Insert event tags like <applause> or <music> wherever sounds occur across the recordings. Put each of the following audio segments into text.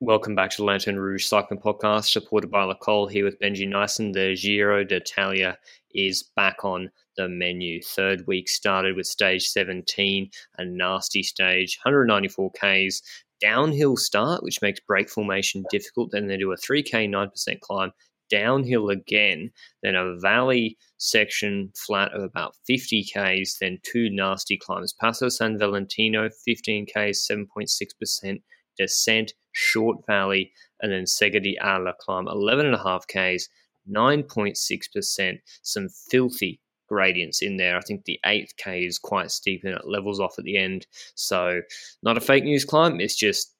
Welcome back to the Lanterne Rouge Cycling Podcast, supported by Le Col here with Benji Naesen. The Giro d'Italia is back on the menu. Third week started with stage 17, a nasty stage, 194 Ks, downhill start, which makes break formation difficult. Then they do a 3K, 9% climb, downhill again, then a valley section flat of about 50 Ks, then two nasty climbs. Passo San Valentino, 15 Ks, 7.6% descent, short valley, and then Sega di Ala climb 11.5 Ks, 9.6%, some filthy gradients in there. I think the 8th K is quite steep and it levels off at the end. So, not a fake news climb, it's just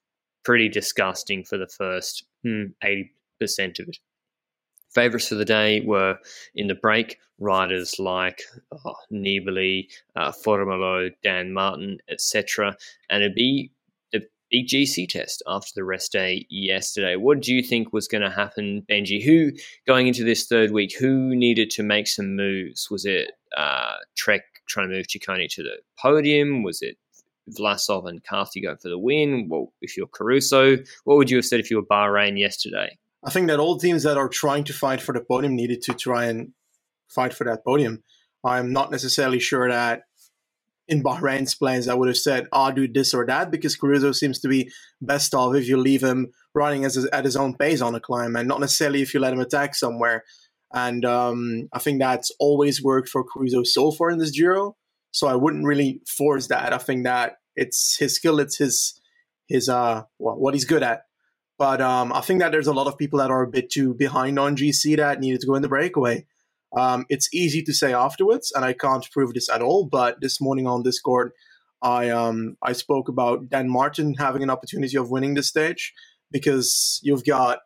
pretty disgusting for the first hmm, 80% of it. Favourites for the day were in the break riders like oh, Nibali, uh, Formolo, Dan Martin, etc. And it'd be big GC test after the rest day yesterday. What do you think was going to happen, Benji? Who going into this third week? Who needed to make some moves? Was it uh, Trek trying to move Ciccone to the podium? Was it Vlasov and Carthy going for the win? Well, if you're Caruso, what would you have said if you were Bahrain yesterday? I think that all teams that are trying to fight for the podium needed to try and fight for that podium. I'm not necessarily sure that in Bahrain's plans, I would have said, "I'll do this or that," because Caruso seems to be best off if you leave him running at his own pace on a climb, and not necessarily if you let him attack somewhere. And um, I think that's always worked for Caruso so far in this Giro. So I wouldn't really force that. I think that it's his skill, it's his his uh what he's good at. But um, I think that there's a lot of people that are a bit too behind on GC that needed to go in the breakaway. Um, it's easy to say afterwards, and I can't prove this at all. But this morning on Discord, I um, I spoke about Dan Martin having an opportunity of winning this stage because you've got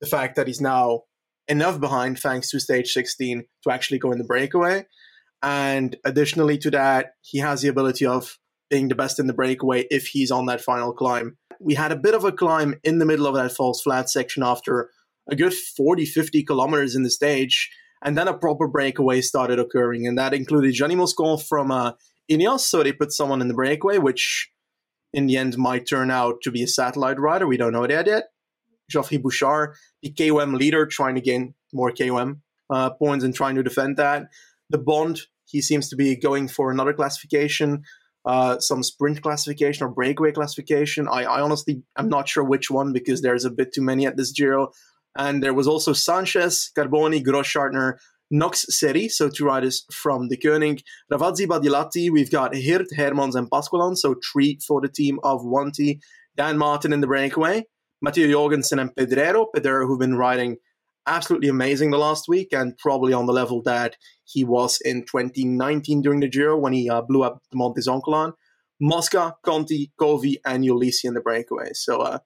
the fact that he's now enough behind thanks to stage 16 to actually go in the breakaway. And additionally to that, he has the ability of being the best in the breakaway if he's on that final climb. We had a bit of a climb in the middle of that false flat section after a good 40, 50 kilometers in the stage and then a proper breakaway started occurring, and that included Gianni Moscon from uh, Ineos. So they put someone in the breakaway, which in the end might turn out to be a satellite rider. We don't know that yet. Geoffrey Bouchard, the KOM leader, trying to gain more KOM uh, points and trying to defend that. The Bond, he seems to be going for another classification, uh, some sprint classification or breakaway classification. I, I honestly, I'm not sure which one because there's a bit too many at this Giro. And there was also Sanchez, Carboni, Grossschartner, Knox Serry, so two riders from the Koenig. Ravasi Badilatti, we've got Hirt, Hermans, and Pasqualon, so three for the team of Wanty. Dan Martin in the breakaway. Matteo Jorgenson and Pedrero. Pedrero, who've been riding absolutely amazing the last week and probably on the level that he was in 2019 during the Giro when he uh, blew up the. Mosca, Conti, Covi, and Ulissi in the breakaway. So uh,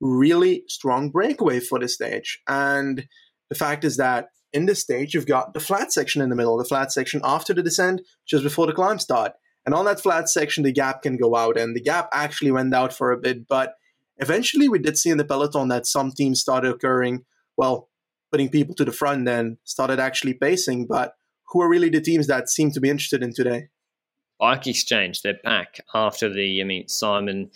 really strong breakaway for the stage. And the fact is that in this stage, you've got the flat section in the middle, the flat section after the descent, just before the climb start. And on that flat section, the gap can go out, and the gap actually went out for a bit. But eventually, we did see in the peloton that some teams started occurring, well, putting people to the front and started actually pacing. But who are really the teams that seem to be interested in today? Bike Exchange, they're back after the, I mean, Simon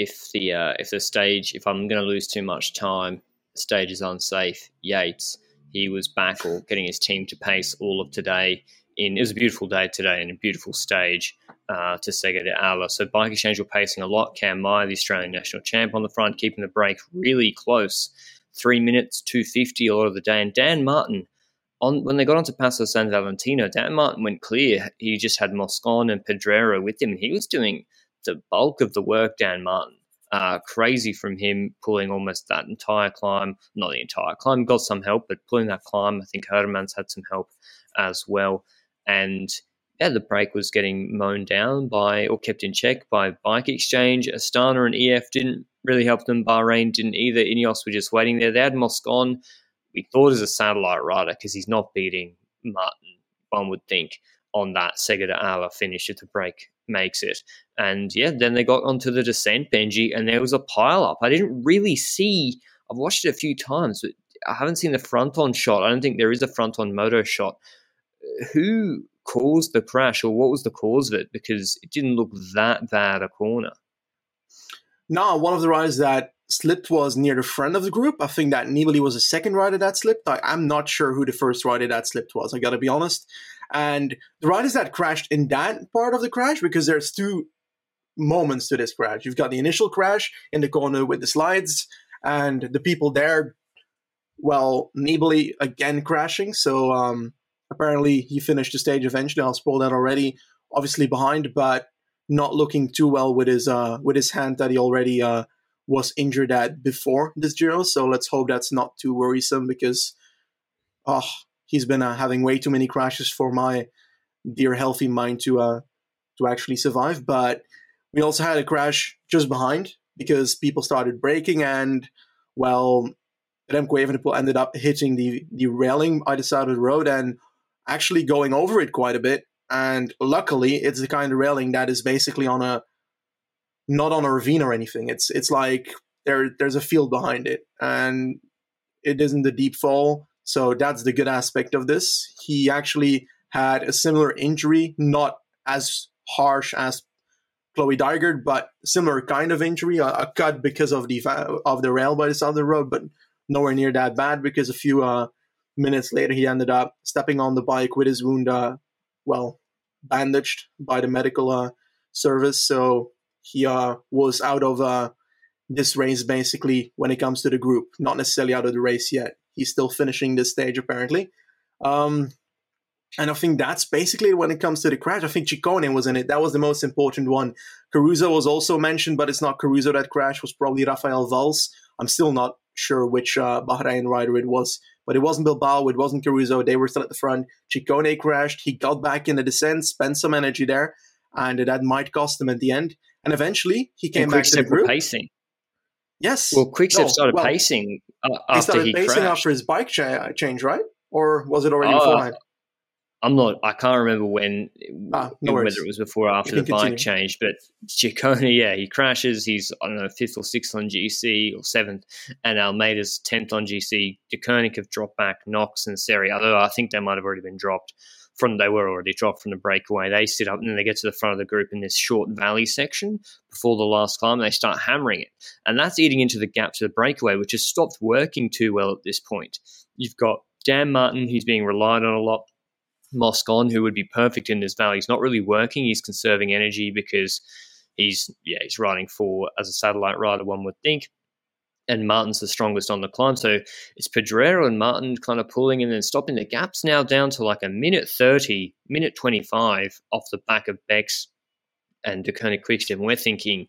if the uh, if the stage if I'm going to lose too much time, the stage is unsafe. Yates he was back or getting his team to pace all of today. In it was a beautiful day today and a beautiful stage uh, to Sega di Ala. So Bike Exchange were pacing a lot. Cam Meyer, the Australian national champ, on the front, keeping the break really close. Three minutes, two fifty a lot of the day. And Dan Martin on when they got onto Passo San Valentino, Dan Martin went clear. He just had Moscon and Pedrero with him, and he was doing the bulk of the work Dan Martin. Uh, crazy from him pulling almost that entire climb, not the entire climb, got some help, but pulling that climb, I think Hermans had some help as well. And yeah, the break was getting mown down by or kept in check by Bike Exchange. Astana and EF didn't really help them. Bahrain didn't either. Ineos were just waiting there. They had Moscon. We thought as a satellite rider because he's not beating Martin, one would think, on that Sega di Ala finish if the break makes it. And yeah, then they got onto the descent, Benji, and there was a pile up. I didn't really see, I've watched it a few times, but I haven't seen the front on shot. I don't think there is a front on moto shot. Who caused the crash or what was the cause of it? Because it didn't look that bad a corner. No, one of the riders that slipped was near the front of the group. I think that Nibali was the second rider that slipped. I, am not sure who the first rider that slipped was. I got to be honest. And the riders that crashed in that part of the crash, because there's two moments to this crash. You've got the initial crash in the corner with the slides, and the people there, well, Nibali again crashing. So um, apparently he finished the stage eventually. I'll spoil that already. Obviously behind, but not looking too well with his uh, with his hand that he already uh, was injured at before this Giro. So let's hope that's not too worrisome because oh, he's been uh, having way too many crashes for my dear healthy mind to uh, to actually survive. But we also had a crash just behind because people started braking and well, Remco Evenepoel ended up hitting the the railing either side of the road and actually going over it quite a bit. And luckily, it's the kind of railing that is basically on a not on a ravine or anything. It's it's like there there's a field behind it, and it isn't a deep fall. So that's the good aspect of this. He actually had a similar injury, not as harsh as Chloe Dygert, but similar kind of injury, a, a, cut because of the of the rail by the side of the road, but nowhere near that bad because a few uh, minutes later he ended up stepping on the bike with his wound, uh, well, bandaged by the medical uh, service. So he uh, was out of uh, this race basically when it comes to the group, not necessarily out of the race yet he's still finishing this stage apparently. Um, and I think that's basically when it comes to the crash. I think Ciccone was in it. That was the most important one. Caruso was also mentioned, but it's not Caruso that crashed. Was probably Rafael Valls. I'm still not sure which uh, Bahrain rider it was, but it wasn't Bilbao. It wasn't Caruso. They were still at the front. Ciccone crashed. He got back in the descent, spent some energy there, and that might cost him at the end. And eventually, he came and back to the group. Pacing. Yes. Well, Quickstep no, started well, pacing uh, after he started he pacing crashed. after his bike cha- change, right? Or was it already uh, beforehand? I'm not. I can't remember when, ah, no whether it was before or after the bike change. But Ciccone, yeah, he crashes. He's I don't know fifth or sixth on GC or seventh, and Almeida's tenth on GC. Deceuninck have dropped back. Knox and Serry, although I think they might have already been dropped from they were already dropped from the breakaway. They sit up and then they get to the front of the group in this short valley section before the last climb. They start hammering it, and that's eating into the gap to the breakaway, which has stopped working too well at this point. You've got Dan Martin, who's being relied on a lot. Moscon, who would be perfect in this valley, he's not really working. He's conserving energy because he's yeah he's riding for as a satellite rider. One would think and Martin's the strongest on the climb. So it's Pedrero and Martin kind of pulling and then stopping. The gap's now down to like a minute 30, minute 25 off the back of Bex and Deceuninck Quickstep. And we're thinking,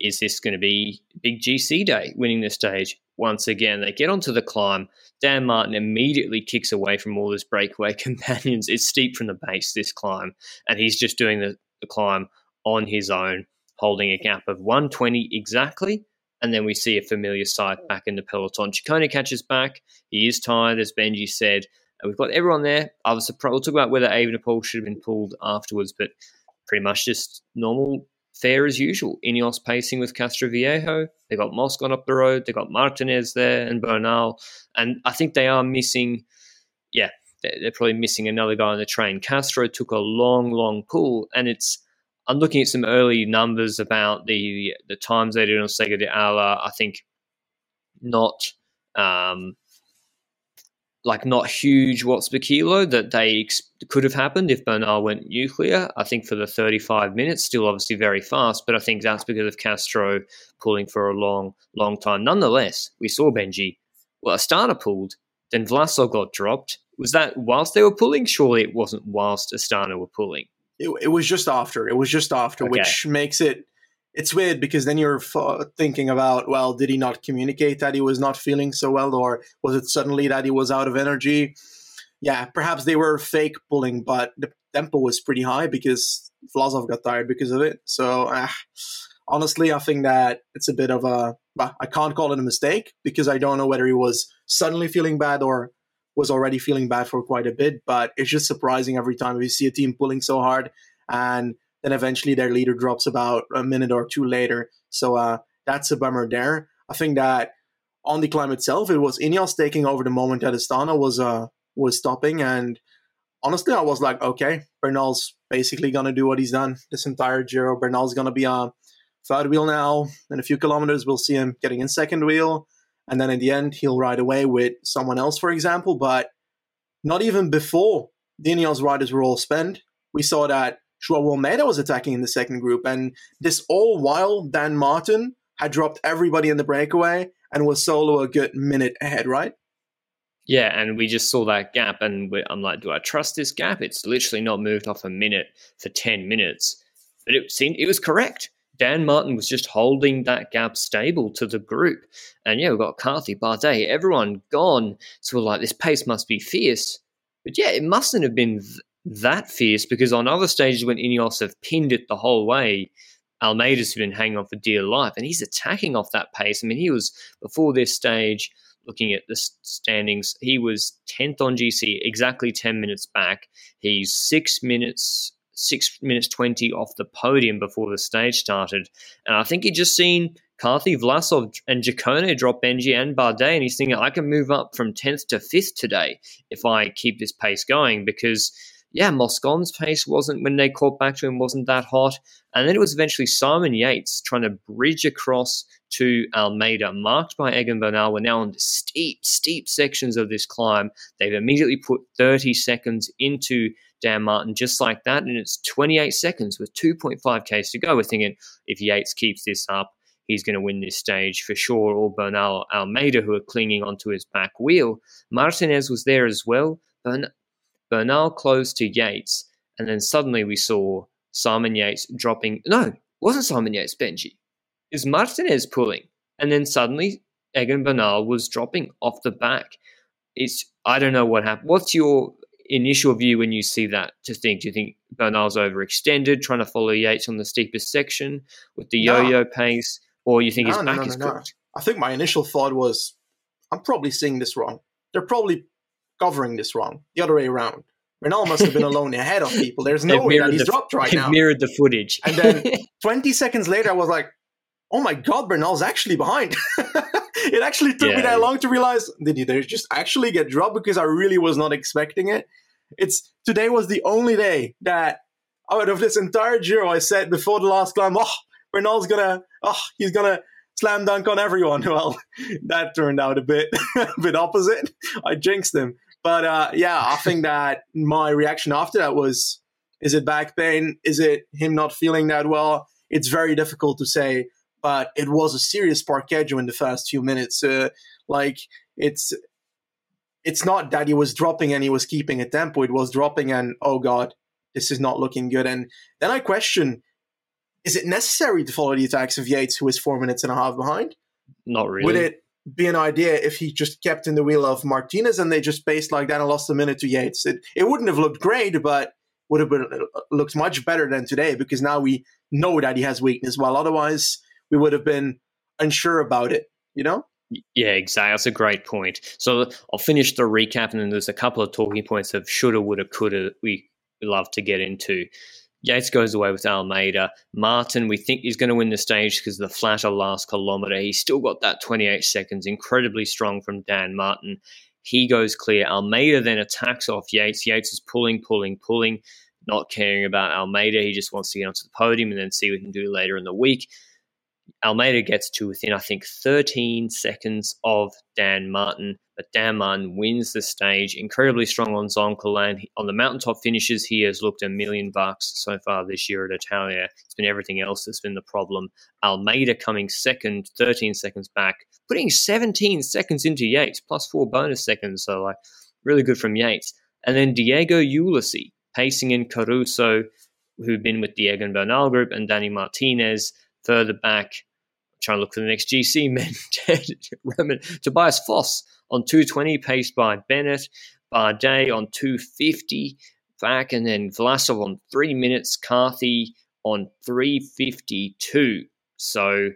is this going to be big GC day winning the stage? Once again, they get onto the climb. Dan Martin immediately kicks away from all his breakaway <laughs> companions. It's steep from the base, this climb, and he's just doing the, the climb on his own, holding a gap of 120 exactly and then we see a familiar sight back in the peloton. Ciccone catches back. He is tired, as Benji said. And we've got everyone there. I was surprised. We'll talk about whether Evenepoel should have been pulled afterwards, but pretty much just normal fare as usual. Ineos pacing with Castroviejo. They got Moscon up the road. They got Martinez there and Bernal. And I think they are missing, yeah, they're probably missing another guy on the train. Castro took a long, long pull, and it's I'm looking at some early numbers about the the times they did on Sega di Ala. I think not um, like not huge watts per kilo that they ex- could have happened if Bernal went nuclear. I think for the 35 minutes, still obviously very fast, but I think that's because of Castro pulling for a long, long time. Nonetheless, we saw Benji. Well, Astana pulled, then Vlasov got dropped. Was that whilst they were pulling? Surely it wasn't whilst Astana were pulling. It, it was just after. It was just after, okay. which makes it it's weird because then you're f- thinking about, well, did he not communicate that he was not feeling so well, or was it suddenly that he was out of energy? Yeah, perhaps they were fake pulling, but the tempo was pretty high because Vlasov got tired because of it. So uh, honestly, I think that it's a bit of a. Well, I can't call it a mistake because I don't know whether he was suddenly feeling bad or was already feeling bad for quite a bit. But it's just surprising every time we see a team pulling so hard and then eventually their leader drops about a minute or two later. So uh, that's a bummer there. I think that on the climb itself, it was Ineos taking over the moment that Astana was uh, was stopping, and honestly, I was like, okay, Bernal's basically gonna do what he's done this entire Giro. Bernal's gonna be on third wheel now. In a few kilometers, we'll see him getting in second wheel, and then in the end, he'll ride away with someone else, for example. But not even before Ineos riders were all spent, we saw that Joao Almeida was attacking in the second group. And this all while Dan Martin had dropped everybody in the breakaway and was solo a good minute ahead, right? Yeah, and we just saw that gap, and I'm like, do I trust this gap? It's literally not moved off a minute for 10 minutes. But it seemed it was correct. Dan Martin was just holding that gap stable to the group. And yeah, we've got Carthy, Bardet, everyone gone. So we're like, this pace must be fierce. But yeah, it mustn't have been that fierce because on other stages when Ineos have pinned it the whole way, Almeida's been hanging on for dear life and he's attacking off that pace. I mean, he was before this stage looking at the standings, he was 10th on GC, exactly 10 minutes back. He's six minutes, six minutes 20 off the podium before the stage started. And I think he'd just seen Carthy, Vlasov, and Ciccone drop Benji and Bardet, and he's thinking, I can move up from 10th to 5th today if I keep this pace going because – yeah, Moscon's pace wasn't when they caught back to him wasn't that hot, and then it was eventually Simon Yates trying to bridge across to Almeida, marked by Egan Bernal. We're now on the steep, steep sections of this climb. They've immediately put 30 seconds into Dan Martin just like that, and it's 28 seconds with 2.5 k's to go. We're thinking if Yates keeps this up, he's going to win this stage for sure. Or Bernal Almeida, who are clinging onto his back wheel. Martinez was there as well. Bern- Bernal closed to Yates, and then suddenly we saw Simon Yates dropping. No, wasn't Simon Yates, Benji. Was Martinez pulling, and then suddenly Egan Bernal was dropping off the back. It's I don't know what happened. What's your initial view when you see that? To think, do you think Bernal's overextended, trying to follow Yates on the steepest section with the No. yo-yo pace, or you think No, his back no, is cooked? I think my initial thought was, I'm probably seeing this wrong. They're probably covering this wrong, the other way around. Renal must have been <laughs> alone ahead of people. There's no way that he's the- dropped right now. mirrored the footage. And then <laughs> 20 seconds later, I was like, oh my God, Bernal's actually behind. <laughs> it actually took Yeah, me that long to realize, did he they just actually get dropped? Because I really was not expecting it. It's today was the only day that out of this entire Giro, I said before the last climb, oh, Bernal's gonna, oh, he's gonna slam dunk on everyone. <laughs> Well, that turned out a bit, <laughs> a bit opposite. I jinxed him. But uh, yeah, I think <laughs> that my reaction after that was, is it back pain? Is it him not feeling that well? It's very difficult to say, but it was a serious parquejo in the first few minutes. Uh, like it's it's not that he was dropping and he was keeping a tempo. It was dropping and oh god, this is not looking good. And then I question: Is it necessary to follow the attacks of Yates, who is four minutes and a half behind? Not really. Would it be an idea if he just kept in the wheel of Martinez and they just paced like that and lost a minute to Yates? It, it wouldn't have looked great, but would have been, looked much better than today because now we know that he has weakness. While otherwise, we would have been unsure about it. You know? Yeah, exactly. That's a great point. So I'll finish the recap, and then there's a couple of talking points of shoulda, woulda, coulda. We love to get into. Yates goes away with Almeida. Martin, we think he's going to win the stage because of the flatter last kilometre. He's still got that 28 seconds, incredibly strong from Dan Martin. He goes clear. Almeida then attacks off Yates. Yates is pulling, pulling, pulling, not caring about Almeida. He just wants to get onto the podium and then see what he can do later in the week. Almeida gets to within, I think, 13 seconds of Dan Martin, but Dan Martin wins the stage. Incredibly strong on Zoncolan. On the mountaintop finishes, he has looked a million bucks so far this year at Italia. It's been everything else that's been the problem. Almeida coming second, 13 seconds back, putting 17 seconds into Yates, plus four bonus seconds. So, like, really good from Yates. And then Diego Ulissi pacing in Caruso, who've been with the Egan Bernal group, and Danny Martinez further back. trying to look for the next GC <laughs> men. Tobias Foss on 220, paced by Bennett. Bardet on 250, back, and then Vlasov on three minutes, Carthy on 352. So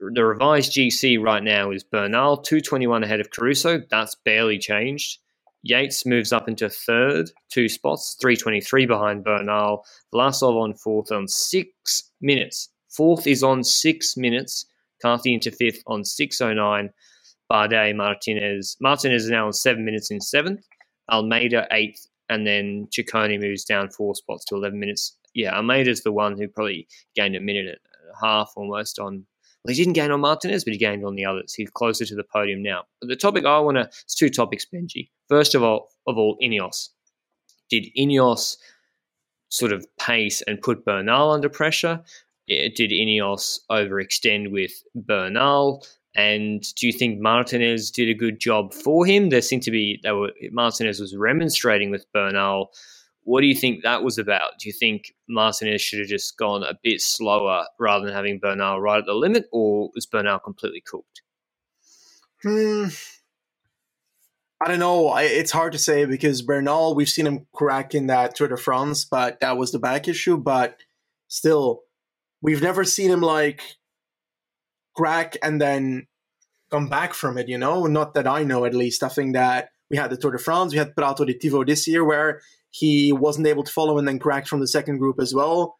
the revised GC right now is Bernal 221 ahead of Caruso. That's barely changed. Yates moves up into third, two spots, 323 behind Bernal. Vlasov on fourth on six minutes. Fourth is on six minutes. Carthy into fifth on 609. Bardet, Martinez. Martinez is now on seven minutes in seventh. Almeida eighth. And then Ciccone moves down four spots to 11 minutes. Yeah, Almeida's the one who probably gained a minute and a half almost on well, he didn't gain on Martinez, but he gained on the others. He's closer to the podium now. But the topic I want to, it's two topics, Benji. First of all, of all, Ineos. Did Ineos sort of pace and put Bernal under pressure? Did Ineos overextend with Bernal? And do you think Martinez did a good job for him? There seemed to be, they were, Martinez was remonstrating with Bernal what do you think that was about? Do you think Martinez should have just gone a bit slower rather than having Bernal right at the limit, or was Bernal completely cooked? Hmm. I don't know. It's hard to say because Bernal, we've seen him crack in that Tour de France, but that was the back issue. But still, we've never seen him like crack and then come back from it, you know? Not that I know, at least. I think that we had the Tour de France, we had Prati di Tivo this year, where he wasn't able to follow and then cracked from the second group as well.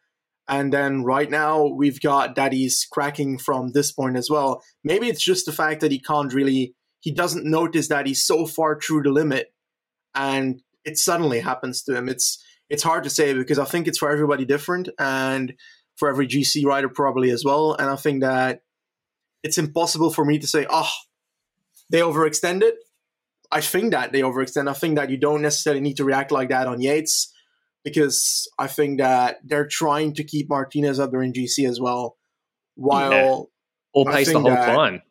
And then right now we've got that he's cracking from this point as well. Maybe it's just the fact that he can't really, he doesn't notice that he's so far through the limit, and it suddenly happens to him. It's it's hard to say because I think it's for everybody different, and for every GC rider probably as well. And I think that it's impossible for me to say, oh, they overextended I think that they overextend. I think that you don't necessarily need to react like that on Yates because I think that they're trying to keep Martinez up there in GC as well. While yeah. or pace the whole that, climb.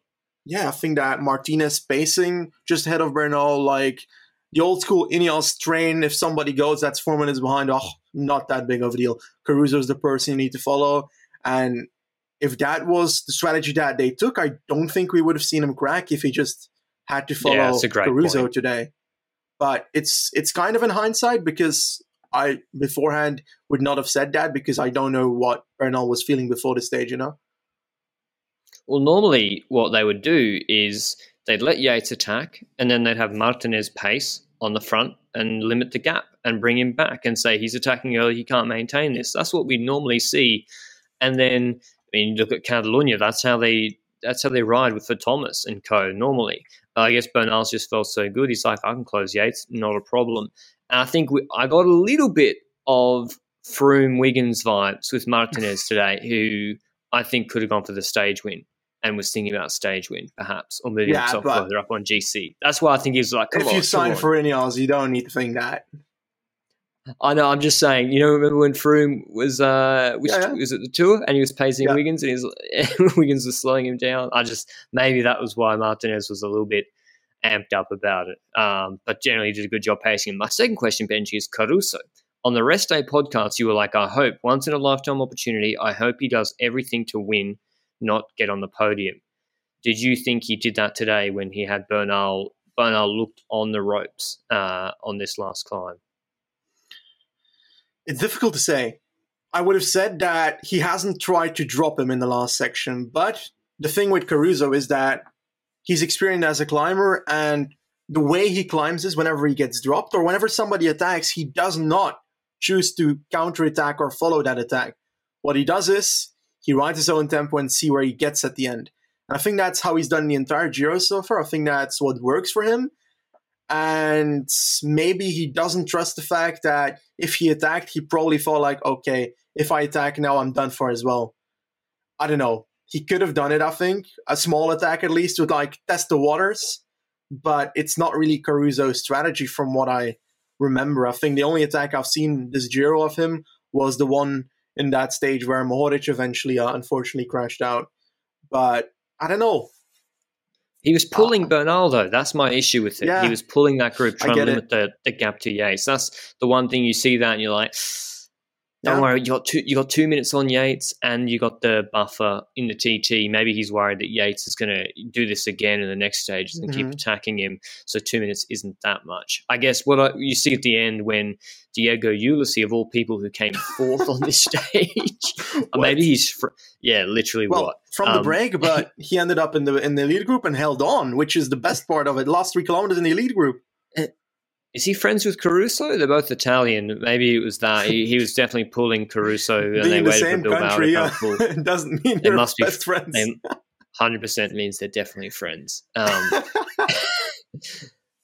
Yeah, I think that Martinez pacing just ahead of Bernal, like the old school Ineos train. If somebody goes, that's four minutes behind. Oh, not that big of a deal. Caruso is the person you need to follow, and if that was the strategy that they took, I don't think we would have seen him crack if he just had to follow yeah, Caruso point. today. But it's it's kind of in hindsight because I beforehand would not have said that because I don't know what Bernal was feeling before the stage, you know? Well, normally what they would do is they'd let Yates attack and then they'd have Martinez pace on the front and limit the gap and bring him back and say he's attacking early, he can't maintain this. That's what we normally see. And then I mean look at Catalunya, that's how they that's how they ride with for Thomas and co normally. Uh, I guess Bernal's just felt so good. He's like, I can close Yates, not a problem. And I think we, I got a little bit of Froome Wiggins vibes with Martinez <laughs> today, who I think could have gone for the stage win and was thinking about stage win, perhaps, or moving yeah, himself further up on GC. That's why I think he's like, if on, you sign for Ineos, you don't need to think that. I know. I'm just saying. You know, remember when Froome was uh, which yeah, yeah. was it the tour, and he was pacing yeah. Wiggins, and was, <laughs> Wiggins was slowing him down. I just maybe that was why Martinez was a little bit amped up about it. Um, but generally, did a good job pacing him. My second question, Benji, is Caruso. On the Rest Day podcast, you were like, "I hope once in a lifetime opportunity. I hope he does everything to win, not get on the podium." Did you think he did that today when he had Bernal? Bernal looked on the ropes uh, on this last climb. It's difficult to say. I would have said that he hasn't tried to drop him in the last section, but the thing with Caruso is that he's experienced as a climber, and the way he climbs is whenever he gets dropped or whenever somebody attacks, he does not choose to counterattack or follow that attack. What he does is he rides his own tempo and see where he gets at the end. And I think that's how he's done the entire Giro so far. I think that's what works for him and maybe he doesn't trust the fact that if he attacked, he probably thought like, okay, if I attack now, I'm done for as well. I don't know. He could have done it, I think, a small attack at least to like test the waters, but it's not really Caruso's strategy from what I remember. I think the only attack I've seen this Giro of him was the one in that stage where Mohoric eventually, uh, unfortunately, crashed out. But I don't know. He was pulling uh, Bernal though. That's my issue with it. Yeah, he was pulling that group, trying to limit the, the gap to Yates. That's the one thing you see that and you're like, Don't Yeah. worry, you got two. You got two minutes on Yates, and you got the buffer in the TT. Maybe he's worried that Yates is going to do this again in the next stages and keep Mhm. attacking him. So two minutes isn't that much. I guess what I, you see at the end when Diego Ulissi, of all people who came <laughs> fourth on this stage, <laughs> maybe he's fr- yeah, literally Well, what from the Um, break, but <laughs> he ended up in the in the elite group and held on, which is the best part of it. Last three kilometers in the elite group. Is he friends with Caruso? They're both Italian. Maybe it was that he, he was definitely pulling Caruso, and Being they in the same for Bilbao country to come pull. <laughs> doesn't mean They must be best friends. Hundred percent means they're definitely friends. Um, <laughs>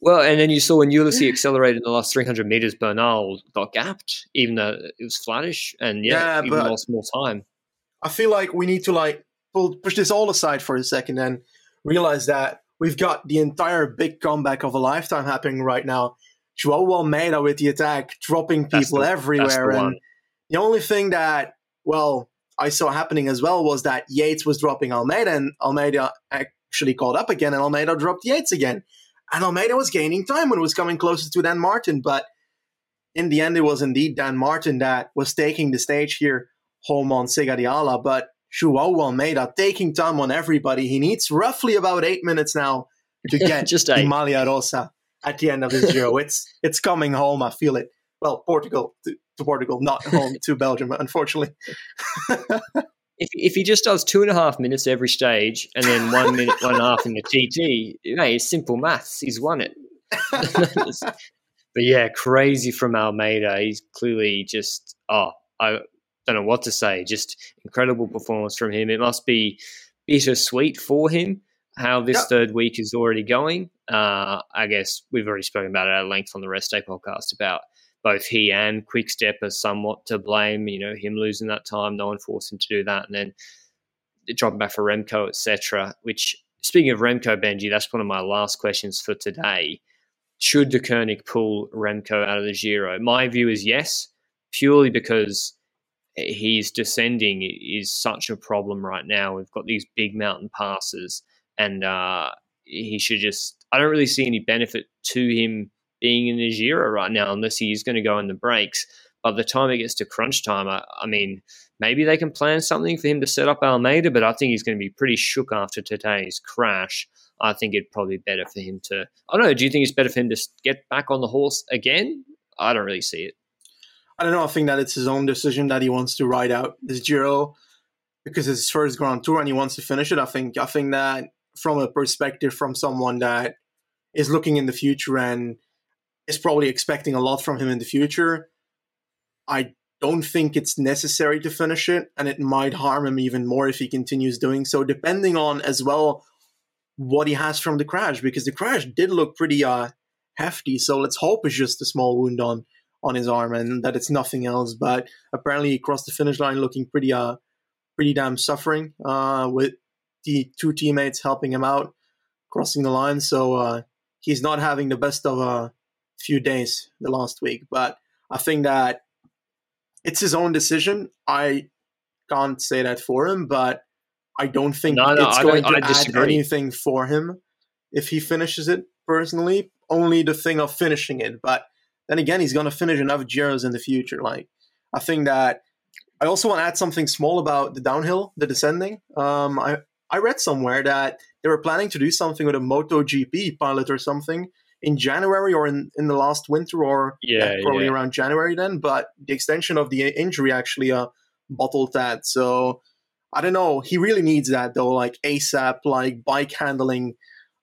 well, and then you saw when Ulysses accelerated in the last 300 meters, Bernal got gapped, even though it was flattish, and yeah, Yeah, even lost more time. I feel like we need to like pull, push this all aside for a second and realize that we've got the entire big comeback of a lifetime happening right now. Joao Almeida with the attack, dropping people the- everywhere, the and one. the only thing that well I saw happening as well was that Yates was dropping Almeida, and Almeida actually caught up again, and Almeida dropped Yates again, and Almeida was gaining time when it was coming closer to Dan Martin, but in the end, it was indeed Dan Martin that was taking the stage here home on Sega di Ala, but Joao Almeida taking time on everybody. He needs roughly about eight minutes now to <laughs> get Just eight. Maglia Rosa at the end of this Giro. <laughs> it's it's coming home. I feel it. Well, Portugal to, to Portugal, not home to <laughs> Belgium, unfortunately. If, if he just does two and a half minutes every stage and then one minute, one and a half in the <laughs> TT, hey, it's simple maths. He's won it. but yeah, crazy from Almeida. He's clearly just oh, I don't know what to say. Just incredible performance from him. It must be bittersweet for him how this Yeah. third week is already going. Uh, I guess we've already spoken about it at length on the Rest Day podcast about both he and Quickstep are somewhat to blame. You know, him losing that time, no one forced him to do that, and then dropping back for Remco, etc. Which, speaking of Remco, Benji, that's one of my last questions for today. Should Deceuninck pull Remco out of the Giro? My view is yes, purely because he's descending is such a problem right now. We've got these big mountain passes, and uh, he should just. I don't really see any benefit to him being in Giro right now unless he's going to go in the breaks. By the time it gets to crunch time, I, I mean, maybe they can plan something for him to set up Almeida, but I think he's going to be pretty shook after today's crash. I think it'd probably be better for him to. I don't know. Do you think it's better for him to get back on the horse again? I don't really see it. I don't know. I think that it's his own decision that he wants to ride out this Giro because it's his first Grand Tour and he wants to finish it. I think. I think that from a perspective from someone that is looking in the future and is probably expecting a lot from him in the future, I don't think it's necessary to finish it, and it might harm him even more if he continues doing so. Depending on as well what he has from the crash, because the crash did look pretty uh hefty. So let's hope it's just a small wound on on his arm and that it's nothing else. But apparently he crossed the finish line looking pretty uh pretty damn suffering uh with the two teammates helping him out crossing the line. So uh he's not having the best of a few days the last week. But I think that it's his own decision. I can't say that for him, but I don't think No, no, it's I going to I add disagree. anything for him if he finishes it personally. Only the thing of finishing it, but then again, he's going to finish enough Giros in the future. Like I think that I also want to add something small about the downhill, the descending. Um, I I read somewhere that they were planning to do something with a MotoGP pilot or something in January or in, in the last winter or Yeah, probably yeah. around January then. But the extension of the injury actually uh, bottled that. So I don't know. He really needs that though, like ASAP, like bike handling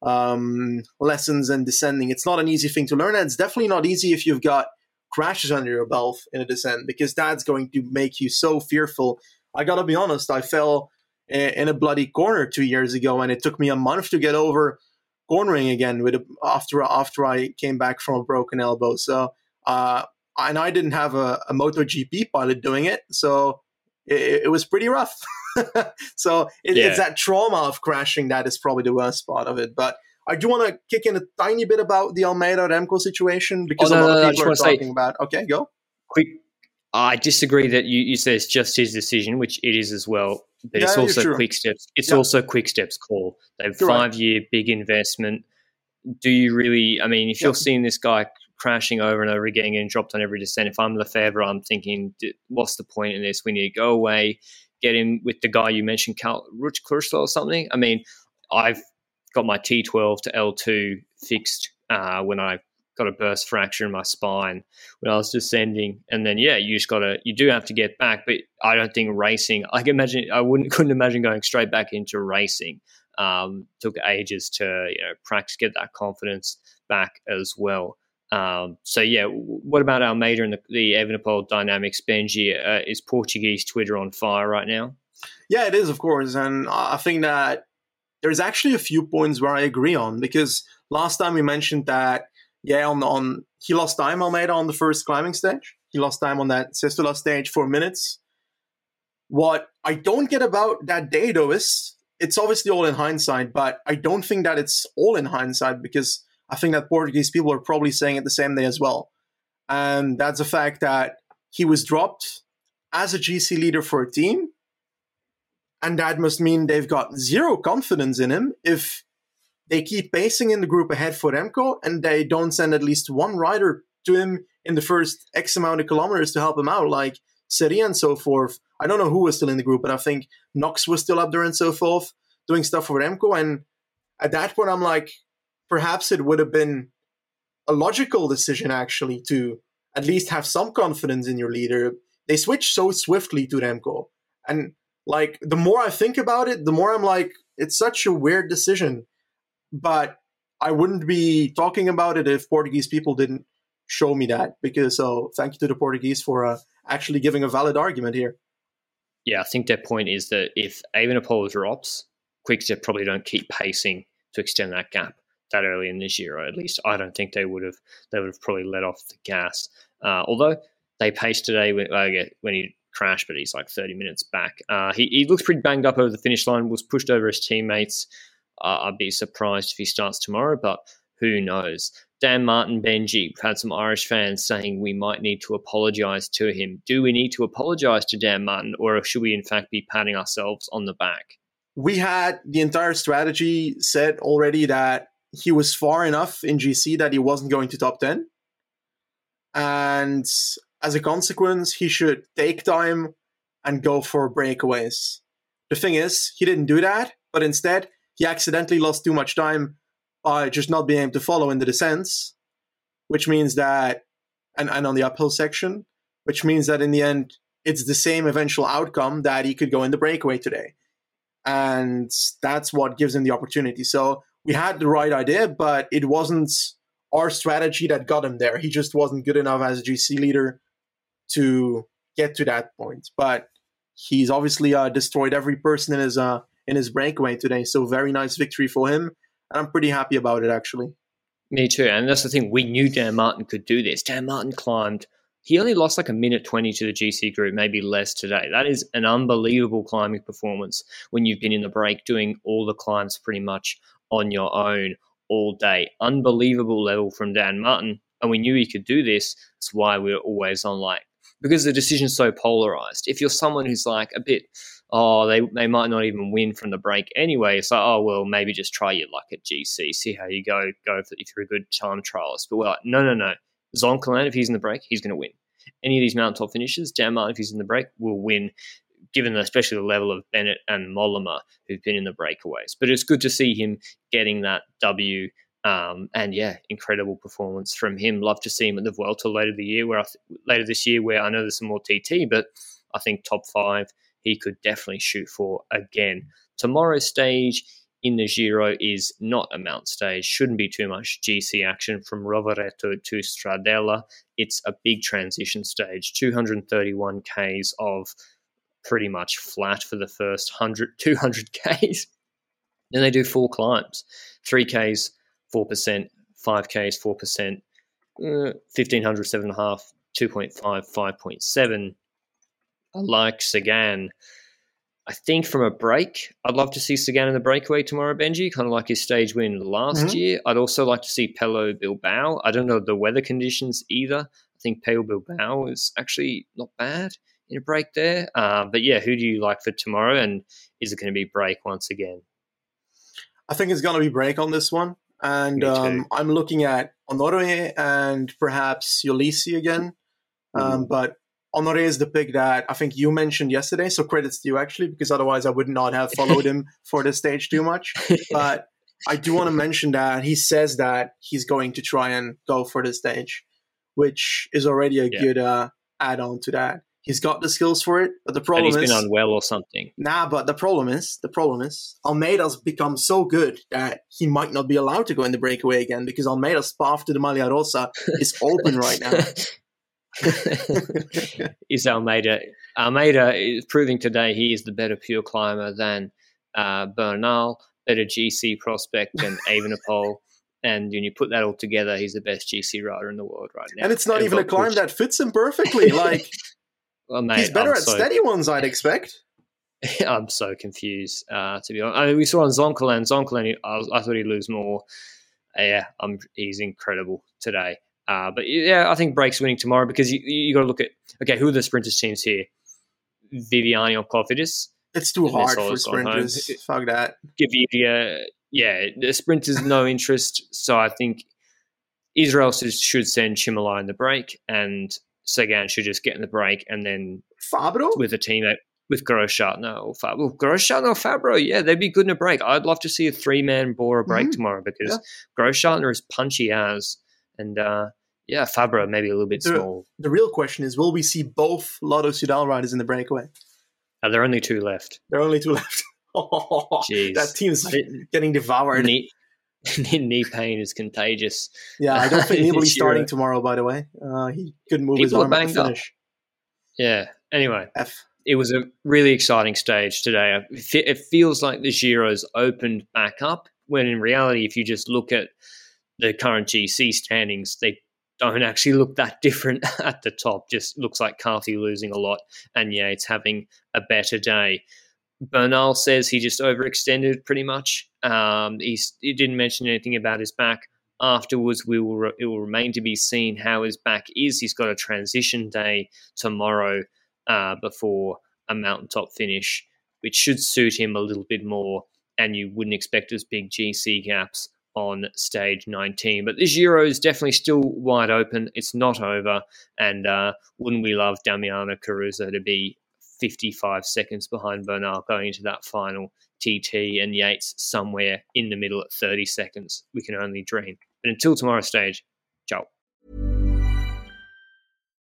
um, lessons and descending. It's not an easy thing to learn, and it's definitely not easy if you've got crashes under your belt in a descent because that's going to make you so fearful. I gotta be honest. I fell in a bloody corner two years ago, and it took me a month to get over cornering again with a, after after I came back from a broken elbow. So, uh, and I didn't have a, a MotoGP pilot doing it, so it, it was pretty rough. <laughs> so it, Yeah. it's that trauma of crashing that is probably the worst part of it. But I do want to kick in a tiny bit about the Almeida Remco situation because Oh, no, a lot no, no, of people are wanna say- talking about. Okay, go. quick. I disagree that you, you say it's just his decision, which it is as well. But it's Yeah, you're also quick steps. It's Yeah. also quick steps call. They've You're right. five year big investment. Do you really? I mean, if Yeah. you're seeing this guy crashing over and over again and dropped on every descent. If I'm Lefevere, I'm thinking, what's the point in this? We need to go away, get him with the guy you mentioned, Cal Rich or something. I mean, I've got my T12 to L2 fixed uh, when I got a burst fracture in my spine when I was descending. And then, yeah, you just got to, you do have to get back. But I don't think racing, I can imagine, I wouldn't, couldn't imagine going straight back into racing. Um, took ages to, you know, practice, get that confidence back as well. Um, so yeah, what about Almeida and the, the Evenepoel dynamics? Benji, uh, is Portuguese Twitter on fire right now? Yeah, it is, of course, and I think that there's actually a few points where I agree on because last time we mentioned that yeah, on on he lost time Almeida on the first climbing stage. He lost time on that Sestola stage for minutes. What I don't get about that day though is it's obviously all in hindsight, but I don't think that it's all in hindsight because I think that Portuguese people are probably saying it the same day as well. And that's the fact that he was dropped as a GC leader for a team. And that must mean they've got zero confidence in him if they keep pacing in the group ahead for Remco and they don't send at least one rider to him in the first X amount of kilometers to help him out, like City and so forth. I don't know who was still in the group, but I think Knox was still up there and so forth, doing stuff for Remco. And at that point, I'm like, perhaps it would have been a logical decision actually to at least have some confidence in your leader. They switch so swiftly to Remco. And like the more I think about it, the more I'm like, it's such a weird decision but I wouldn't be talking about it if Portuguese people didn't show me that. Because so, thank you to the Portuguese for uh, actually giving a valid argument here. Yeah, I think their point is that if Evenepoel drops, Quickstep probably don't keep pacing to extend that gap that early in this year. Or at least I don't think they would have. They would have probably let off the gas. Uh, although they paced today when, when he crashed, but he's like 30 minutes back. Uh, he, he looks pretty banged up over the finish line. Was pushed over his teammates. Uh, I'd be surprised if he starts tomorrow, but who knows? Dan Martin Benji, had some Irish fans saying we might need to apologise to him. Do we need to apologise to Dan Martin, or should we in fact be patting ourselves on the back? We had the entire strategy said already that he was far enough in GC that he wasn't going to top 10. And as a consequence, he should take time and go for breakaways. The thing is, he didn't do that, but instead, he accidentally lost too much time by just not being able to follow in the descents, which means that, and, and on the uphill section, which means that in the end, it's the same eventual outcome that he could go in the breakaway today. And that's what gives him the opportunity. So we had the right idea, but it wasn't our strategy that got him there. He just wasn't good enough as a GC leader to get to that point. But he's obviously uh, destroyed every person in his uh, in his breakaway today. So very nice victory for him, and I'm pretty happy about it actually. Me too, and that's the thing. We knew Dan Martin could do this. Dan Martin climbed. He only lost like a minute 20 to the GC group, maybe less today. That is an unbelievable climbing performance when you've been in the break doing all the climbs pretty much on your own all day. Unbelievable level from Dan Martin. And we knew he could do this. That's why we we're always on like, because the decision's so polarized. If you're someone who's like a bit, oh, they, they might not even win from the break anyway. It's like, oh, well, maybe just try your luck at GC, see how you go, go if, if you're a good time trialist. But we're like, no, no, no. Zoncolan, if he's in the break, he's going to win. Any of these mountaintop finishes, Dan Martin, if he's in the break, will win, given especially the level of Bennett and Mollema who've been in the breakaways. But it's good to see him getting that W. Um, and yeah, incredible performance from him. Love to see him at the Vuelta later the year, where I th- later this year, where I know there's some more TT, but I think top five he could definitely shoot for again. Tomorrow's stage in the Giro is not a mount stage, shouldn't be too much GC action from Rovereto to Stradella. It's a big transition stage, 231 Ks of pretty much flat for the first 100, <laughs> 200 Ks. Then they do four climbs 3Ks, 4%, 5Ks, 4%, uh, 1500, 7.5, 2.5, 5.7, I like Sagan. I think from a break, I'd love to see Sagan in the breakaway tomorrow, Benji, kind of like his stage win last mm-hmm. year. I'd also like to see Pello Bilbao. I don't know the weather conditions either. I think Pello Bilbao is actually not bad in a break there. Uh, but yeah, who do you like for tomorrow? And is it going to be break once again? I think it's going to be break on this one. And um, I'm looking at Honore and perhaps Ulissi again. Um, but Honore is the pick that I think you mentioned yesterday. So credits to you actually, because otherwise I would not have followed him <laughs> for this stage too much. But I do want to mention that he says that he's going to try and go for the stage, which is already a yeah. good uh, add on to that. He's got the skills for it, but the problem and he's is been unwell or something. Nah, but the problem is the problem is Almeida's become so good that he might not be allowed to go in the breakaway again because Almeida's path to the Maglia Rosa is open right now. <laughs> <laughs> is Almeida Almeida is proving today he is the better pure climber than uh, Bernal, better GC prospect than <laughs> Evenepoel. And when you put that all together, he's the best GC rider in the world right now. And it's not and even a climb pushed. that fits him perfectly. <laughs> Like well, mate, He's better I'm at so, steady ones, I'd expect. I'm so confused, uh, to be honest. I mean, we saw on Zoncolan, Zoncolan, I, I thought he'd lose more. Uh, yeah, I'm, he's incredible today. Uh, but yeah, I think Break's winning tomorrow because you, you got to look at, okay, who are the sprinters teams here? Viviani or Cofidis. It's too hard for sprinters. Fuck that. Gaviria, yeah, the sprinters no <laughs> interest. So I think Israel should send Cimolai in the break and Sagan should just get in the break and then Fabbro with a team that with Grossschartner or Fabbro. Grossschartner or Fabbro, yeah, they'd be good in a break. I'd love to see a three man Bora break mm-hmm. tomorrow because yeah. Grossschartner is punchy as and uh, yeah, Fabbro maybe a little bit the, small. The real question is, will we see both Lotto Soudal riders in the breakaway? Uh, there are only two left. There are only two left. <laughs> oh, that team's getting devoured. <laughs> Knee, knee pain is contagious. Yeah, I don't think <laughs> Nibali's starting tomorrow. By the way, uh, he couldn't move People his arm at the finish. Up. Yeah. Anyway, F. it was a really exciting stage today. It feels like the Giro's opened back up. When in reality, if you just look at the current GC standings, they don't actually look that different <laughs> at the top. Just looks like Carthy losing a lot and Yates having a better day. Bernal says he just overextended pretty much. Um, he didn't mention anything about his back. Afterwards, we will re- it will remain to be seen how his back is. He's got a transition day tomorrow uh, before a mountaintop finish, which should suit him a little bit more. And you wouldn't expect as big GC gaps on stage 19. But this Giro is definitely still wide open. It's not over. And uh, wouldn't we love Damiano Caruso to be 55 seconds behind Bernal going into that final TT and Yates somewhere in the middle at 30 seconds. We can only dream. But until tomorrow's stage, ciao.